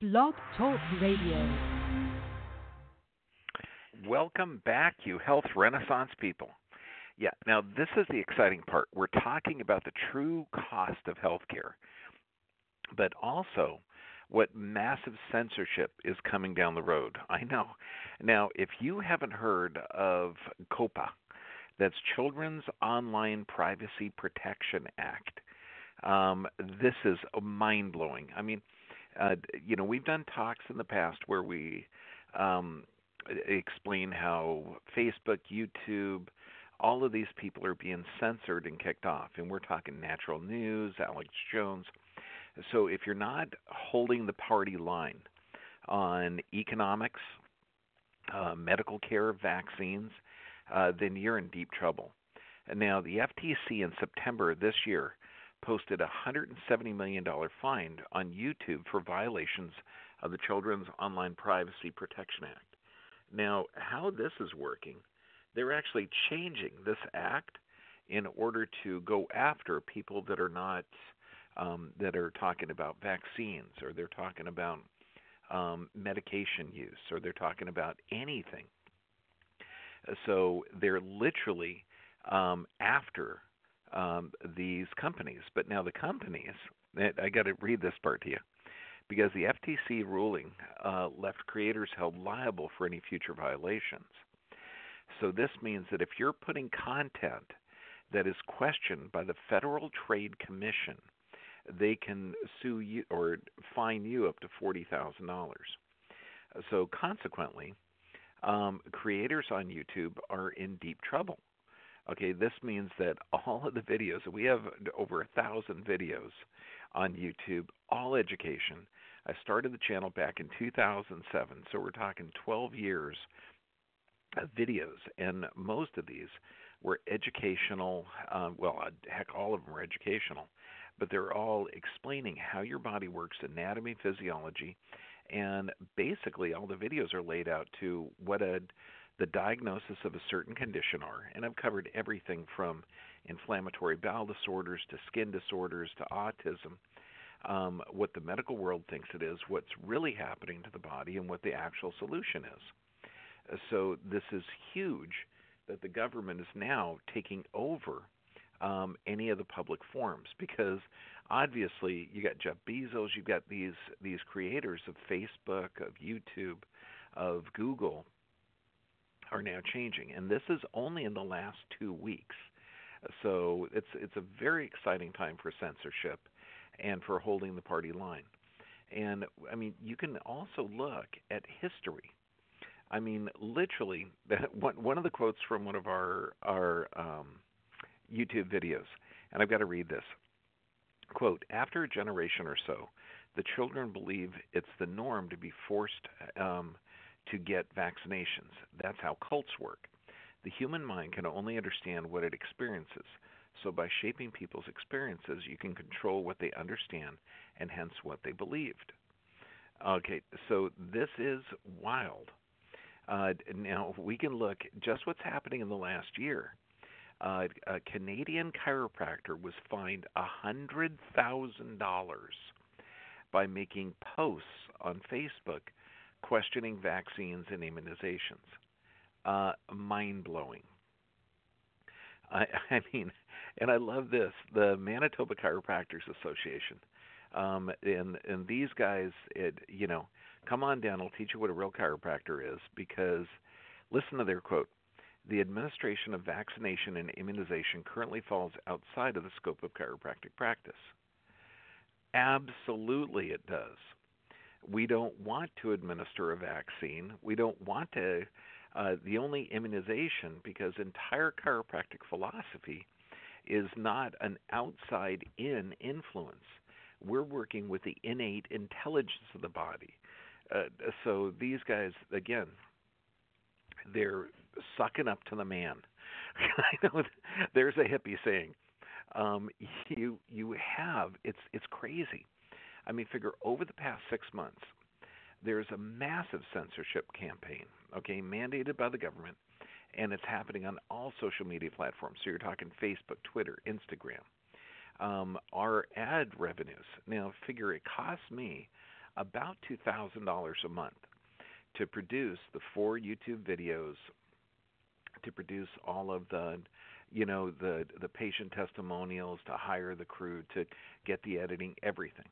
Blog Talk Radio. Welcome back, you health renaissance people. Yeah, now this is the exciting part. We're talking about the true cost of healthcare, but also what massive censorship is coming down the road. I know. Now, if you haven't heard of COPPA, that's Children's Online Privacy Protection Act. Um, this is mind blowing. I mean, uh, you know, we've done talks in the past where we um, explain how Facebook, YouTube, all of these people are being censored and kicked off. And we're talking natural news, Alex Jones. So if you're not holding the party line on economics, uh, medical care, vaccines, uh, then you're in deep trouble. Now, the FTC in September this year posted a $170 million fine on YouTube for violations of the Children's Online Privacy Protection Act. Now, how this is working, they're actually changing this act in order to go after people that are not um, that are talking about vaccines or they're talking about um, medication use or they're talking about anything. So they're literally um, after um, these companies. But now the companies, I got to read this part to you, because the FTC ruling uh, left creators held liable for any future violations. So this means that if you're putting content that is questioned by the Federal Trade Commission, they can sue you or fine you up to forty thousand dollars. So consequently, um, creators on YouTube are in deep trouble. Okay, this means that all of the videos we have over a thousand videos on YouTube, all education. I started the channel back in 2007, so we're talking 12 years of videos, and most of these were educational. Um, well, uh, heck, all of them were educational, but they're all explaining how your body works, anatomy, physiology, and basically all the videos are laid out to what a the diagnosis of a certain condition are, and I've covered everything from inflammatory bowel disorders to skin disorders to autism, um, what the medical world thinks it is, what's really happening to the body, and what the actual solution is. So this is huge that the government is now taking over um, any of the public forums because obviously you got Jeff Bezos, you've got these these creators of Facebook, of YouTube, of Google are now changing, and this is only in the last two weeks. So it's it's a very exciting time for censorship and for holding the party line. And I mean, you can also look at history. I mean, literally, one of the quotes from one of our our um, YouTube videos, and I've got to read this. Quote, after a generation or so, the children believe it's the norm to be forced um, to get vaccinations. That's how cults work. The human mind can only understand what it experiences. So, by shaping people's experiences, you can control what they understand and hence what they believed. Okay, so this is wild. Uh, now, we can look just what's happening in the last year. Uh, a Canadian chiropractor was fined $100,000 by making posts on Facebook questioning vaccines and immunizations. Uh, mind blowing. I, I mean, and I love this the Manitoba Chiropractors Association. Um, and and these guys, it, you know, come on down. I'll teach you what a real chiropractor is because listen to their quote. The administration of vaccination and immunization currently falls outside of the scope of chiropractic practice. Absolutely, it does. We don't want to administer a vaccine. We don't want to. Uh, the only immunization, because entire chiropractic philosophy is not an outside in influence. We're working with the innate intelligence of the body. Uh, so these guys, again, they're sucking up to the man. I know there's a hippie saying. Um, you you have it's it's crazy. I mean, figure over the past six months, there's a massive censorship campaign, okay, mandated by the government, and it's happening on all social media platforms. So you're talking Facebook, Twitter, Instagram. Um, our ad revenues now figure it costs me about $2,000 a month to produce the four YouTube videos, to produce all of the you know the the patient testimonials to hire the crew to get the editing everything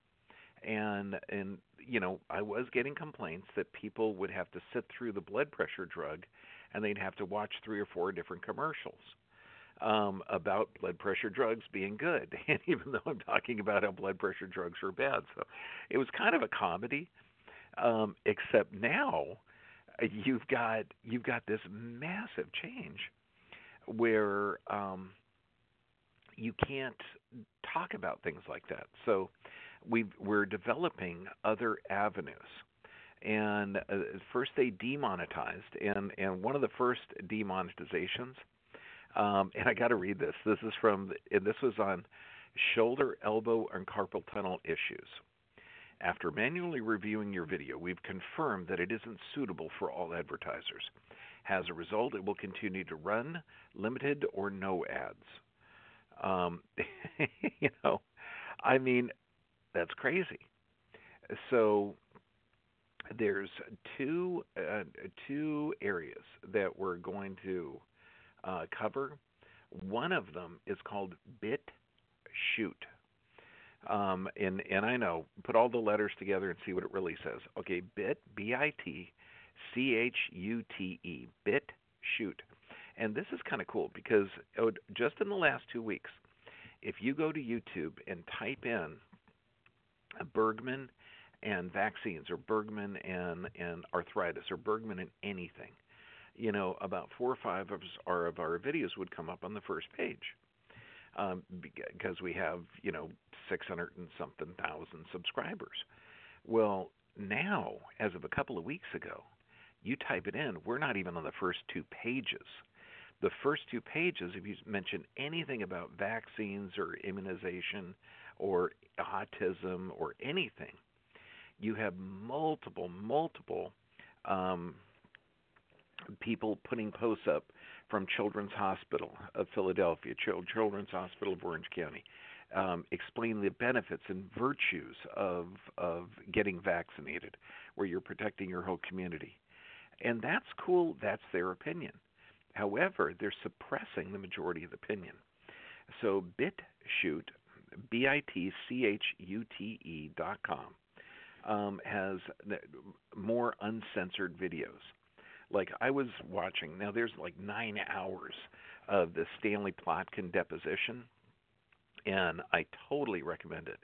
and and you know I was getting complaints that people would have to sit through the blood pressure drug and they'd have to watch three or four different commercials um about blood pressure drugs being good and even though I'm talking about how blood pressure drugs are bad so it was kind of a comedy um except now you've got you've got this massive change where um, you can't talk about things like that. So we we're developing other avenues. And uh, first they demonetized, and and one of the first demonetizations, um, and I got to read this. This is from, and this was on shoulder, elbow, and carpal tunnel issues. After manually reviewing your video, we've confirmed that it isn't suitable for all advertisers. As a result, it will continue to run limited or no ads. Um, you know, I mean, that's crazy. So there's two uh, two areas that we're going to uh, cover. One of them is called Bit Shoot. Um, and and I know, put all the letters together and see what it really says. Okay, Bit B I T C H U T E, Bit Shoot. And this is kind of cool because oh, just in the last two weeks, if you go to YouTube and type in Bergman and vaccines, or Bergman and, and arthritis, or Bergman and anything, you know, about four or five of our, of our videos would come up on the first page. Um, because we have, you know, 600 and something thousand subscribers. Well, now, as of a couple of weeks ago, you type it in, we're not even on the first two pages. The first two pages, if you mention anything about vaccines or immunization or autism or anything, you have multiple, multiple um, people putting posts up from Children's Hospital of Philadelphia, Children's Hospital of Orange County, um, explain the benefits and virtues of of getting vaccinated, where you're protecting your whole community. And that's cool, that's their opinion. However, they're suppressing the majority of the opinion. So BitChute, B I T C H U T E dot com, um, has more uncensored videos. Like I was watching, now there's like nine hours of the Stanley Plotkin deposition, and I totally recommend it.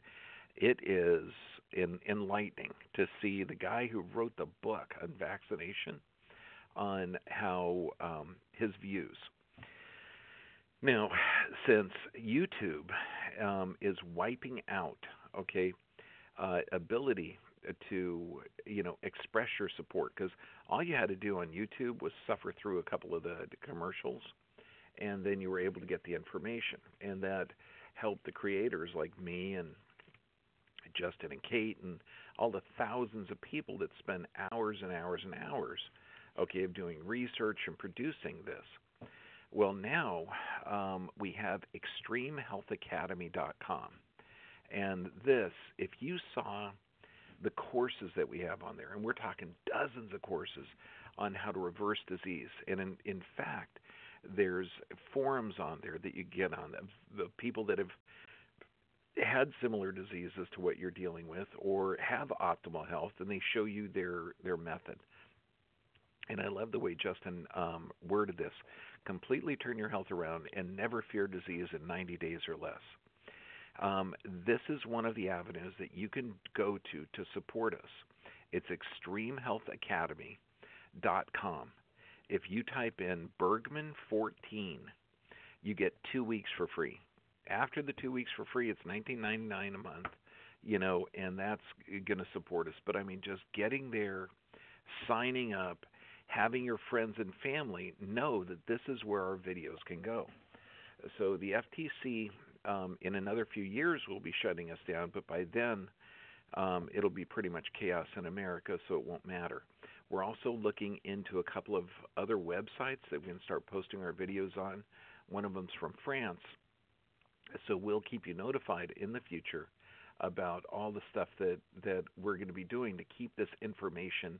It is in, enlightening to see the guy who wrote the book on vaccination on how um, his views. Now, since YouTube um, is wiping out, okay, uh, ability to you know express your support because all you had to do on YouTube was suffer through a couple of the, the commercials, and then you were able to get the information, and that helped the creators like me and Justin and Kate and all the thousands of people that spend hours and hours and hours, okay, of doing research and producing this. Well, now um, we have ExtremeHealthAcademy.com, and this, if you saw the courses that we have on there, and we're talking dozens of courses on how to reverse disease, and in, in fact, there's forums on there that you get on the, the people that have had similar diseases to what you're dealing with or have optimal health and they show you their their method and i love the way justin um, worded this completely turn your health around and never fear disease in 90 days or less. Um, this is one of the avenues that you can go to to support us. It's extremehealthacademy.com if you type in bergman 14 you get two weeks for free. After the two weeks for free, it's nineteen ninety nine a month, you know, and that's going to support us. But I mean, just getting there, signing up, having your friends and family know that this is where our videos can go. So the FTC um, in another few years will be shutting us down, but by then um, it'll be pretty much chaos in America, so it won't matter. We're also looking into a couple of other websites that we can start posting our videos on. One of them's from France, so we'll keep you notified in the future about all the stuff that that we're going to be doing to keep this information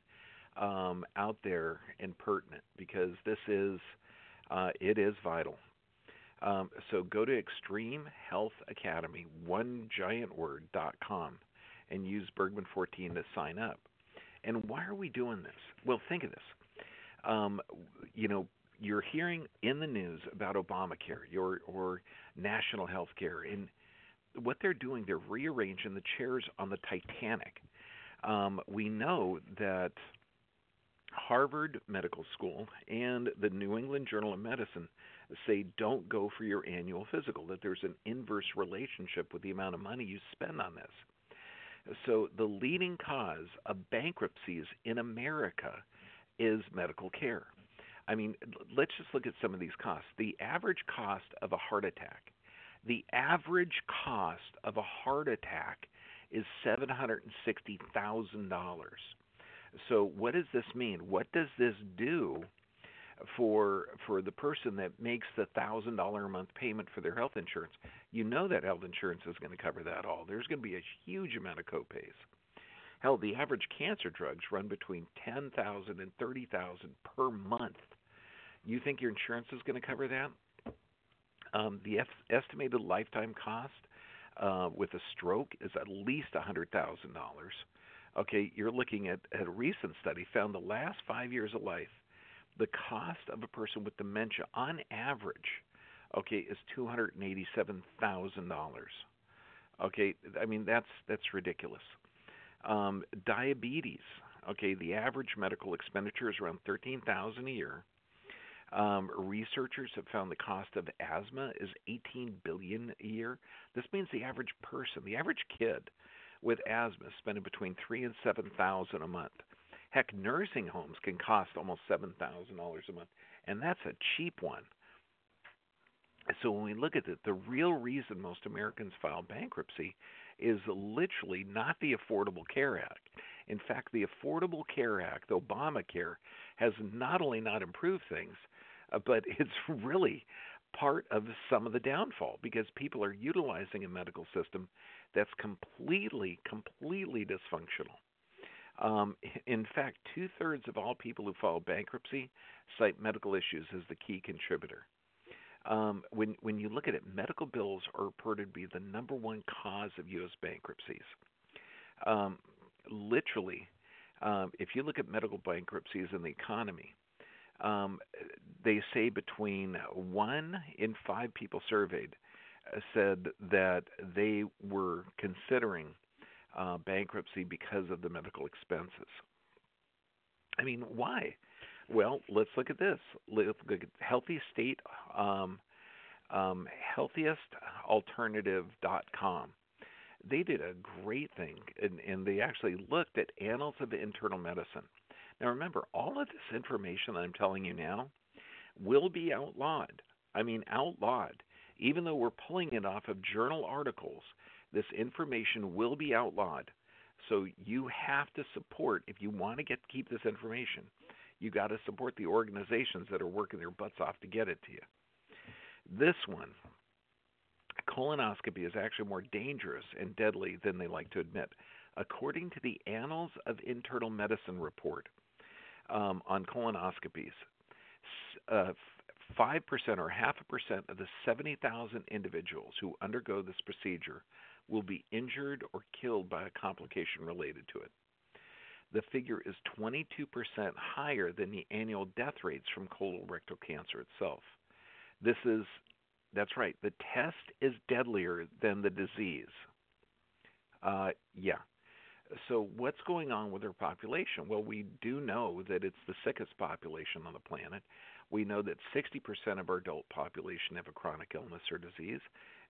um, out there and pertinent because this is uh, it is vital. Um, so go to Extreme Health Academy, one giant word dot com, and use Bergman 14 to sign up. And why are we doing this? Well, think of this. Um, you know, you're hearing in the news about Obamacare your, or national health care, and what they're doing, they're rearranging the chairs on the Titanic. Um, we know that Harvard Medical School and the New England Journal of Medicine say don't go for your annual physical, that there's an inverse relationship with the amount of money you spend on this. So, the leading cause of bankruptcies in America is medical care. I mean, let's just look at some of these costs. The average cost of a heart attack, the average cost of a heart attack is $760,000. So what does this mean? What does this do for for the person that makes the thousand dollar a month payment for their health insurance? You know that health insurance is going to cover that all. There's going to be a huge amount of copays. Hell, the average cancer drugs run between ten thousand and thirty thousand per month. You think your insurance is going to cover that? Um, the f- estimated lifetime cost uh, with a stroke is at least a hundred thousand dollars. Okay, you're looking at, at a recent study found the last five years of life, the cost of a person with dementia on average, okay, is two hundred and eighty-seven thousand dollars. Okay, I mean that's that's ridiculous. Um, diabetes. Okay, the average medical expenditure is around thirteen thousand a year. Um, researchers have found the cost of asthma is 18 billion a year. This means the average person, the average kid with asthma, spending between three and seven thousand a month. Heck, nursing homes can cost almost seven thousand dollars a month, and that's a cheap one. So when we look at it, the real reason most Americans file bankruptcy is literally not the Affordable Care Act. In fact, the Affordable Care Act, Obamacare, has not only not improved things, uh, but it's really part of some of the downfall because people are utilizing a medical system that's completely, completely dysfunctional. Um, in fact, two thirds of all people who file bankruptcy cite medical issues as the key contributor. Um, when when you look at it, medical bills are reported to be the number one cause of U.S. bankruptcies. Um, literally, um, if you look at medical bankruptcies in the economy, um, they say between one in five people surveyed said that they were considering uh, bankruptcy because of the medical expenses. I mean, why? Well, let's look at this. Let's look at Healthy State, um, um, healthiestalternative.com. They did a great thing, and, and they actually looked at annals of internal medicine. Now, remember, all of this information that I'm telling you now will be outlawed. I mean, outlawed even though we're pulling it off of journal articles, this information will be outlawed. So you have to support if you want to get keep this information. You got to support the organizations that are working their butts off to get it to you. This one, colonoscopy is actually more dangerous and deadly than they like to admit. According to the Annals of Internal Medicine report um, on colonoscopies, uh, 5% or half a percent of the 70,000 individuals who undergo this procedure will be injured or killed by a complication related to it. The figure is 22% higher than the annual death rates from colorectal cancer itself. This is, that's right, the test is deadlier than the disease. Uh, yeah. So, what's going on with our population? Well, we do know that it's the sickest population on the planet we know that 60% of our adult population have a chronic illness or disease,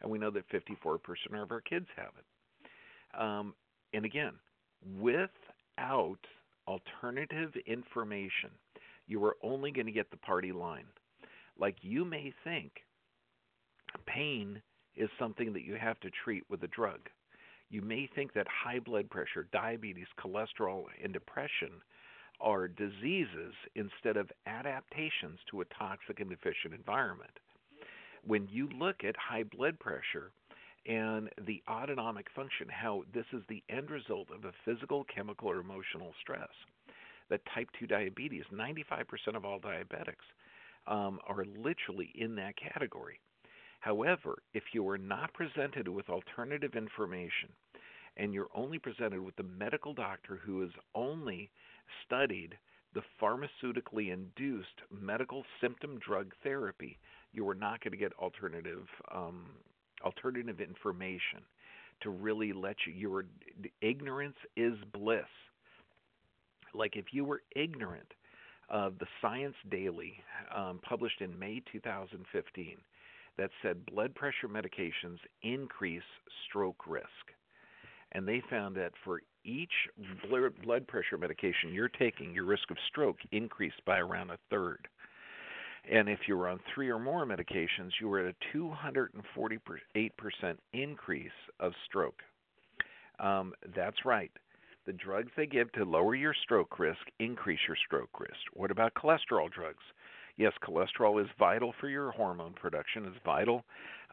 and we know that 54% of our kids have it. Um, and again, without alternative information, you are only going to get the party line. Like you may think pain is something that you have to treat with a drug. You may think that high blood pressure, diabetes, cholesterol, and depression are diseases instead of adaptations to a toxic and deficient environment. When you look at high blood pressure, and the autonomic function, how this is the end result of a physical, chemical, or emotional stress. That type 2 diabetes, 95% of all diabetics um, are literally in that category. However, if you are not presented with alternative information and you're only presented with the medical doctor who is only studied the pharmaceutically induced medical symptom drug therapy, you are not going to get alternative um, alternative information to really let you. Your ignorance is bliss. Like if you were ignorant of the Science Daily, um, published in May 2015, that said blood pressure medications increase stroke risk. And they found that for each blood pressure medication you're taking, your risk of stroke increased by around a third. And if you were on three or more medications, you were at a 248% increase of stroke. Um, that's right. The drugs they give to lower your stroke risk increase your stroke risk. What about cholesterol drugs? Yes, cholesterol is vital for your hormone production. It's vital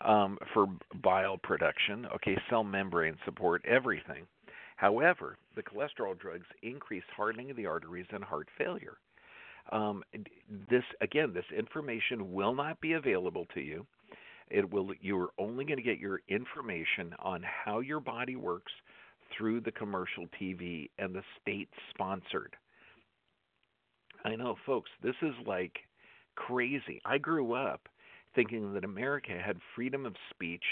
um, for bile production. Okay, cell membrane support, everything. However, the cholesterol drugs increase hardening of the arteries and heart failure. Um, this again, this information will not be available to you. It will. You're only going to get your information on how your body works through the commercial TV and the state sponsored. I know, folks. This is like crazy. I grew up thinking that America had freedom of speech.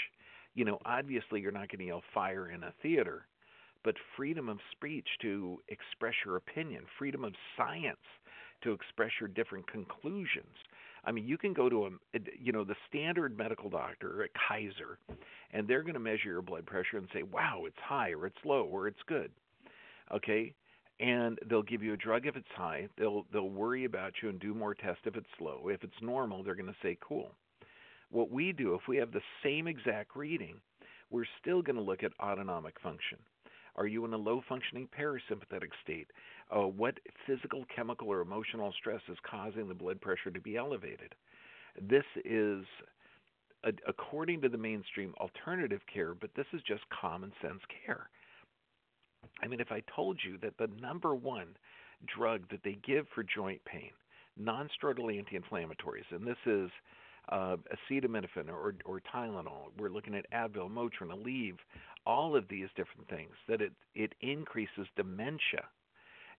You know, obviously you're not going to yell fire in a theater, but freedom of speech to express your opinion, freedom of science to express your different conclusions. I mean, you can go to a, you know, the standard medical doctor at Kaiser, and they're going to measure your blood pressure and say, "Wow, it's high," or "It's low," or "It's good." Okay, and they'll give you a drug if it's high. They'll they'll worry about you and do more tests if it's low. If it's normal, they're going to say, "Cool." What we do, if we have the same exact reading, we're still going to look at autonomic function. Are you in a low functioning parasympathetic state? Uh, what physical, chemical, or emotional stress is causing the blood pressure to be elevated? This is, a, according to the mainstream, alternative care, but this is just common sense care. I mean, if I told you that the number one drug that they give for joint pain, non steroidal anti inflammatories, and this is uh, acetaminophen or, or Tylenol. We're looking at Advil, Motrin, Aleve, all of these different things. That it it increases dementia.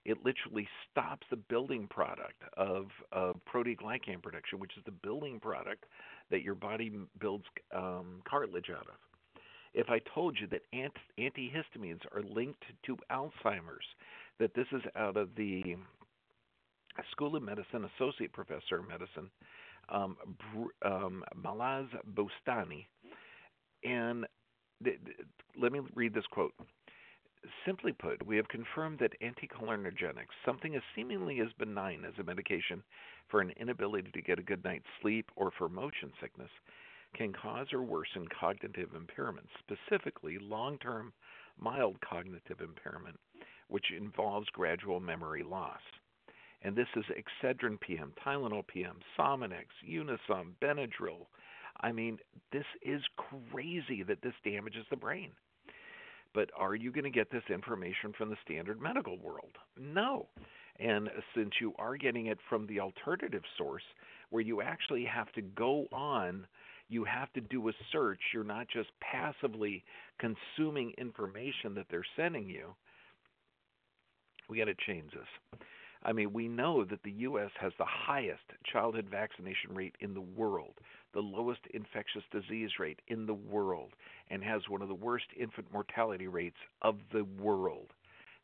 It literally stops the building product of, of proteoglycan production, which is the building product that your body builds um, cartilage out of. If I told you that antihistamines are linked to Alzheimer's, that this is out of the School of Medicine, Associate Professor of Medicine, um, um, Malaz Boustani. And th- th- let me read this quote. Simply put, we have confirmed that anticholinergics, something as seemingly as benign as a medication for an inability to get a good night's sleep or for motion sickness, can cause or worsen cognitive impairment, specifically long term mild cognitive impairment, which involves gradual memory loss and this is Excedrin PM, Tylenol PM, Sominex, Unisom, Benadryl. I mean, this is crazy that this damages the brain. But are you going to get this information from the standard medical world? No. And since you are getting it from the alternative source, where you actually have to go on, you have to do a search. You're not just passively consuming information that they're sending you. We got to change this. I mean, we know that the U.S. has the highest childhood vaccination rate in the world, the lowest infectious disease rate in the world, and has one of the worst infant mortality rates of the world.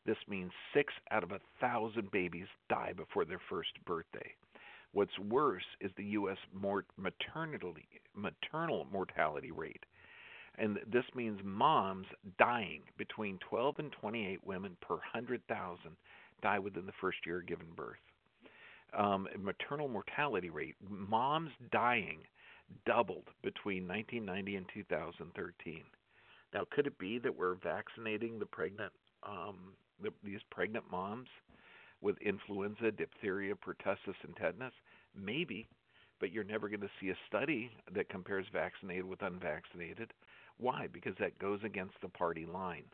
This means six out of a thousand babies die before their first birthday. What's worse is the U.S. maternity, maternal mortality rate. And this means moms dying between 12 and 28 women per 100,000 die within the first year of giving birth. Um, maternal mortality rate, moms dying, doubled between 1990 and 2013. Now, could it be that we're vaccinating the pregnant, um, the, these pregnant moms with influenza, diphtheria, pertussis, and tetanus? Maybe, but you're never going to see a study that compares vaccinated with unvaccinated Why? Because that goes against the party line.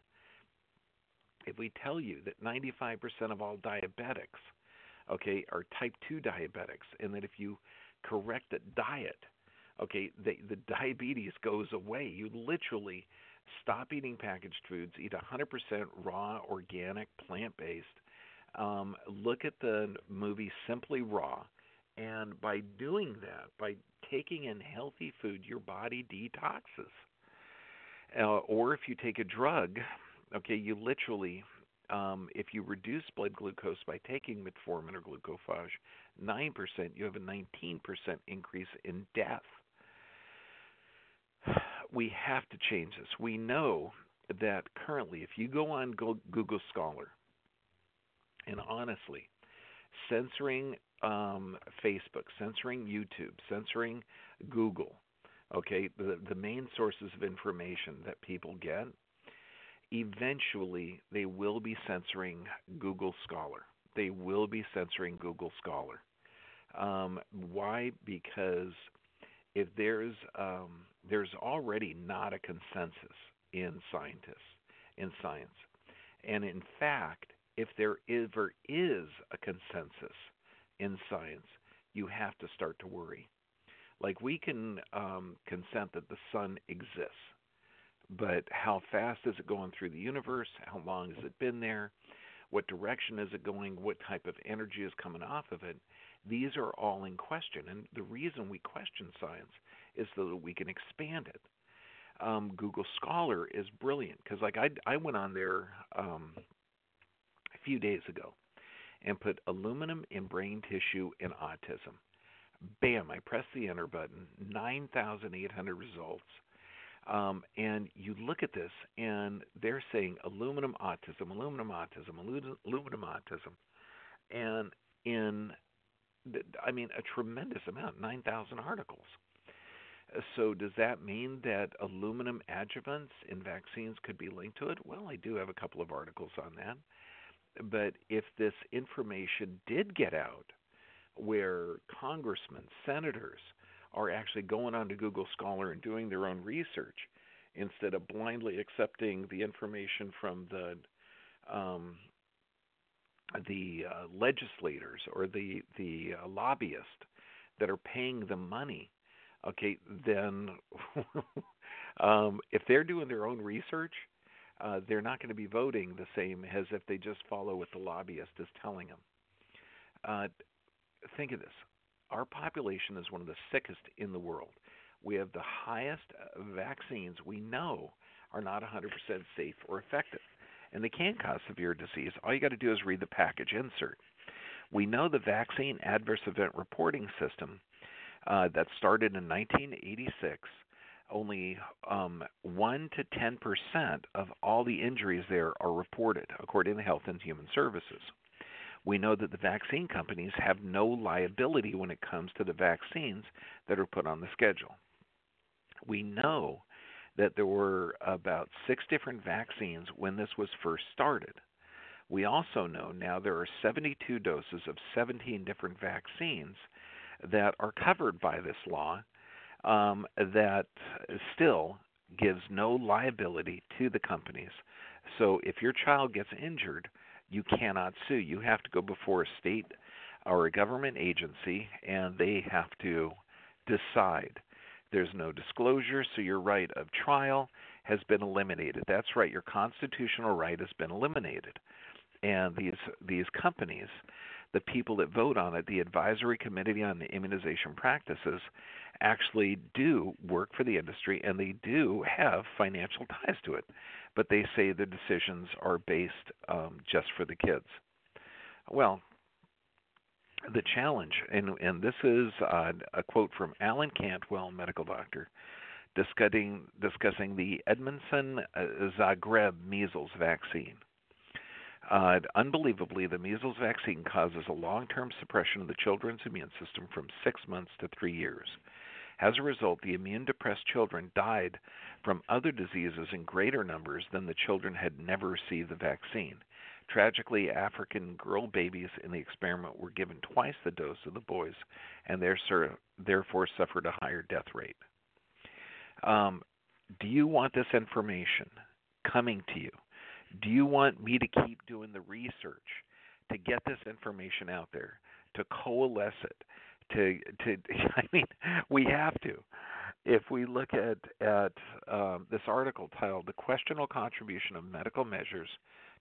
If we tell you that 95% of all diabetics, okay, are type 2 diabetics, and that if you correct the diet, okay, the, the diabetes goes away. You literally stop eating packaged foods, eat 100% raw, organic, plant based. Um, look at the movie Simply Raw. And by doing that, by taking in healthy food, your body detoxes. Uh, or if you take a drug, okay, you literally, um, if you reduce blood glucose by taking metformin or glucophage, 9%, you have a 19% increase in death. We have to change this. We know that currently, if you go on Google Scholar, and honestly, censoring um, Facebook, censoring YouTube, censoring Google, okay, the, the main sources of information that people get, eventually they will be censoring Google Scholar. They will be censoring Google Scholar. Um, why? Because if there's um, there's already not a consensus in scientists in science, and in fact, if there ever is a consensus in science, you have to start to worry. Like we can um, consent that the sun exists, but how fast is it going through the universe? How long has it been there? What direction is it going? What type of energy is coming off of it? These are all in question. And the reason we question science is so that we can expand it. Um, Google Scholar is brilliant because, like, I, I went on there um, few days ago and put aluminum in brain tissue in autism. Bam! I press the enter button. 9,800 results. Um, and you look at this, and they're saying aluminum autism, aluminum autism, aluminum autism, and in, I mean, a tremendous amount, 9,000 articles. So does that mean that aluminum adjuvants in vaccines could be linked to it? Well, I do have a couple of articles on that. But if this information did get out, where congressmen, senators are actually going onto Google Scholar and doing their own research instead of blindly accepting the information from the um, the uh, legislators or the the uh, lobbyists that are paying the money okay, then um, if they're doing their own research, uh, they're not going to be voting the same as if they just follow what the lobbyist is telling them. Uh, think of this our population is one of the sickest in the world. We have the highest uh, vaccines we know are not 100% safe or effective, and they can cause severe disease. All you got to do is read the package insert. We know the vaccine adverse event reporting system uh, that started in 1986. Only um, 1 to 10 percent of all the injuries there are reported, according to Health and Human Services. We know that the vaccine companies have no liability when it comes to the vaccines that are put on the schedule. We know that there were about six different vaccines when this was first started. We also know now there are 72 doses of 17 different vaccines that are covered by this law um, that still gives no liability to the companies. So if your child gets injured, you cannot sue. You have to go before a state or a government agency, and they have to decide. There's no disclosure, so your right of trial has been eliminated. That's right, your constitutional right has been eliminated. And these these companies the people that vote on it, the Advisory Committee on the Immunization Practices, actually do work for the industry and they do have financial ties to it. But they say the decisions are based um, just for the kids. Well, the challenge, and, and this is uh, a quote from Alan Cantwell, medical doctor, discussing, discussing the Edmonston uh, Zagreb measles vaccine. Uh, unbelievably, the measles vaccine causes a long term suppression of the children's immune system from six months to three years. As a result, the immune depressed children died from other diseases in greater numbers than the children had never received the vaccine. Tragically, African girl babies in the experiment were given twice the dose of the boys and therefore suffered a higher death rate. Um, do you want this information coming to you? Do you want me to keep doing the research to get this information out there, to coalesce it, to to I mean, we have to. If we look at at um, this article titled "The Questionable Contribution of Medical Measures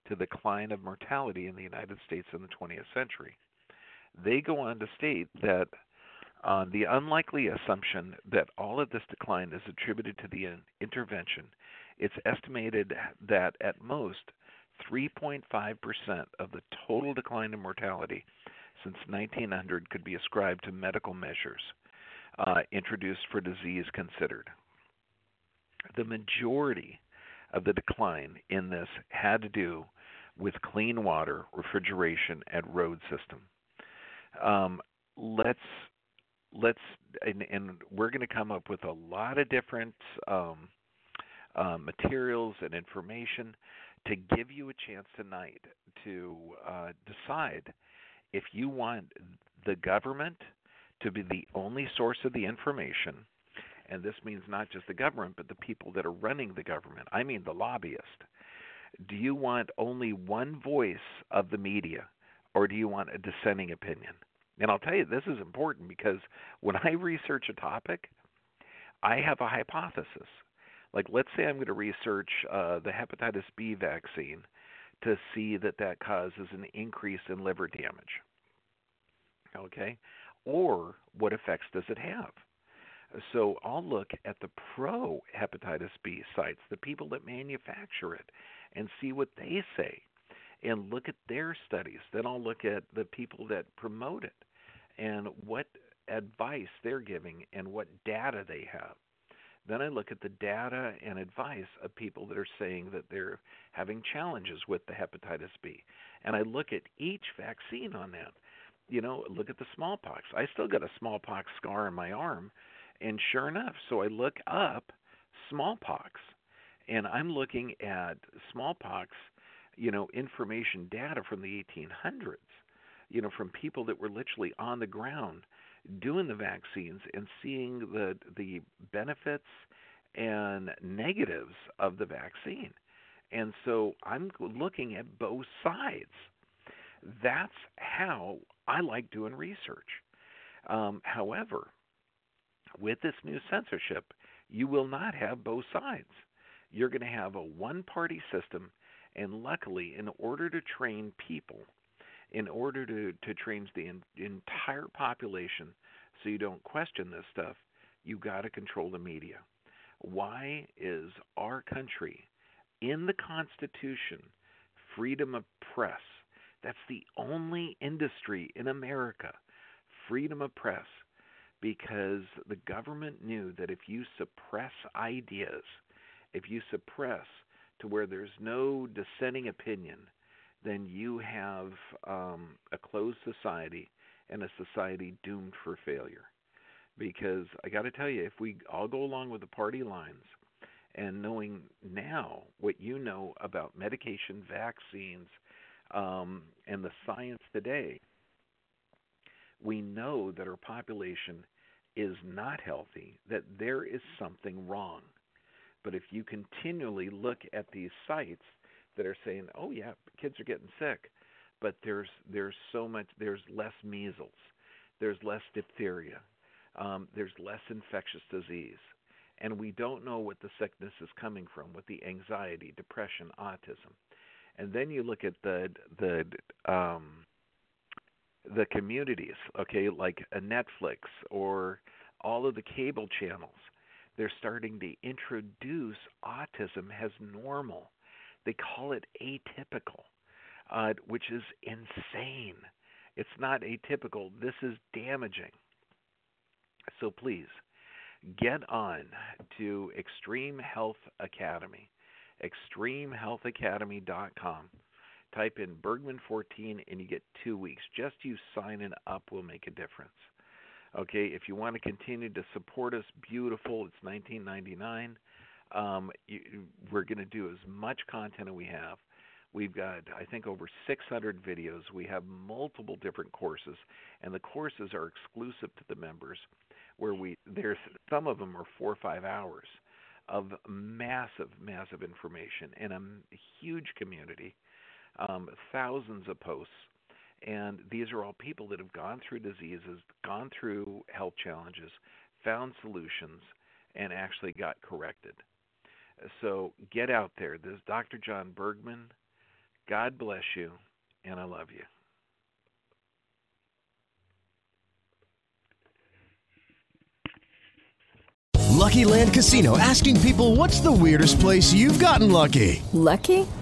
to the Decline of Mortality in the United States in the 20th Century," they go on to state that on the unlikely assumption that all of this decline is attributed to the intervention, it's estimated that at most 3.5% of the total decline in mortality since 1900 could be ascribed to medical measures uh, introduced for disease considered. The majority of the decline in this had to do with clean water, refrigeration, and road system. Um, let's let's and, and we're going to come up with a lot of different um, uh, materials and information to give you a chance tonight to uh, decide if you want the government to be the only source of the information, and this means not just the government, but the people that are running the government. I mean the lobbyist. Do you want only one voice of the media, or do you want a dissenting opinion? And I'll tell you, this is important because when I research a topic, I have a hypothesis. Like, let's say I'm going to research uh, the hepatitis B vaccine to see that that causes an increase in liver damage. Okay? Or what effects does it have? So I'll look at the pro hepatitis B sites, the people that manufacture it, and see what they say and look at their studies. Then I'll look at the people that promote it and what advice they're giving and what data they have. Then I look at the data and advice of people that are saying that they're having challenges with the hepatitis B. And I look at each vaccine on that. You know, look at the smallpox. I still got a smallpox scar on my arm. And sure enough, so I look up smallpox and I'm looking at smallpox, you know, information data from the 1800s, you know, from people that were literally on the ground doing the vaccines and seeing the the benefits and negatives of the vaccine. And so I'm looking at both sides. That's how I like doing research. Um, however, with this new censorship, you will not have both sides. You're going to have a one party system, and luckily, in order to train people, in order to, to train the in, entire population so you don't question this stuff, you got to control the media. Why is our country in the Constitution freedom of press? That's the only industry in America, freedom of press, because the government knew that if you suppress ideas, if you suppress to where there's no dissenting opinion, then you have um, a closed society and a society doomed for failure. Because I got to tell you, if we all go along with the party lines and knowing now what you know about medication, vaccines, um, and the science today, we know that our population is not healthy, that there is something wrong. But if you continually look at these sites that are saying, "Oh yeah, kids are getting sick," but there's there's so much there's less measles, there's less diphtheria, um, there's less infectious disease, and we don't know what the sickness is coming from, with the anxiety, depression, autism, and then you look at the the um, the communities, okay, like a Netflix or all of the cable channels. They're starting to introduce autism as normal. They call it atypical, uh, which is insane. It's not atypical. This is damaging. So please get on to Extreme Health Academy, extremehealthacademy.com. Type in Bergman 14 and you get two weeks. Just you signing up will make a difference. Okay, if you want to continue to support us, beautiful. It's 19.99. Um, you, we're going to do as much content as we have. We've got, I think, over 600 videos. We have multiple different courses, and the courses are exclusive to the members. Where we there's some of them are four or five hours. of massive, massive information in a huge community, um, thousands of posts. And these are all people that have gone through diseases, gone through health challenges, found solutions, and actually got corrected. So get out there. This is Dr. John Bergman. God bless you, and I love you. Lucky Land Casino asking people what's the weirdest place you've gotten lucky? Lucky?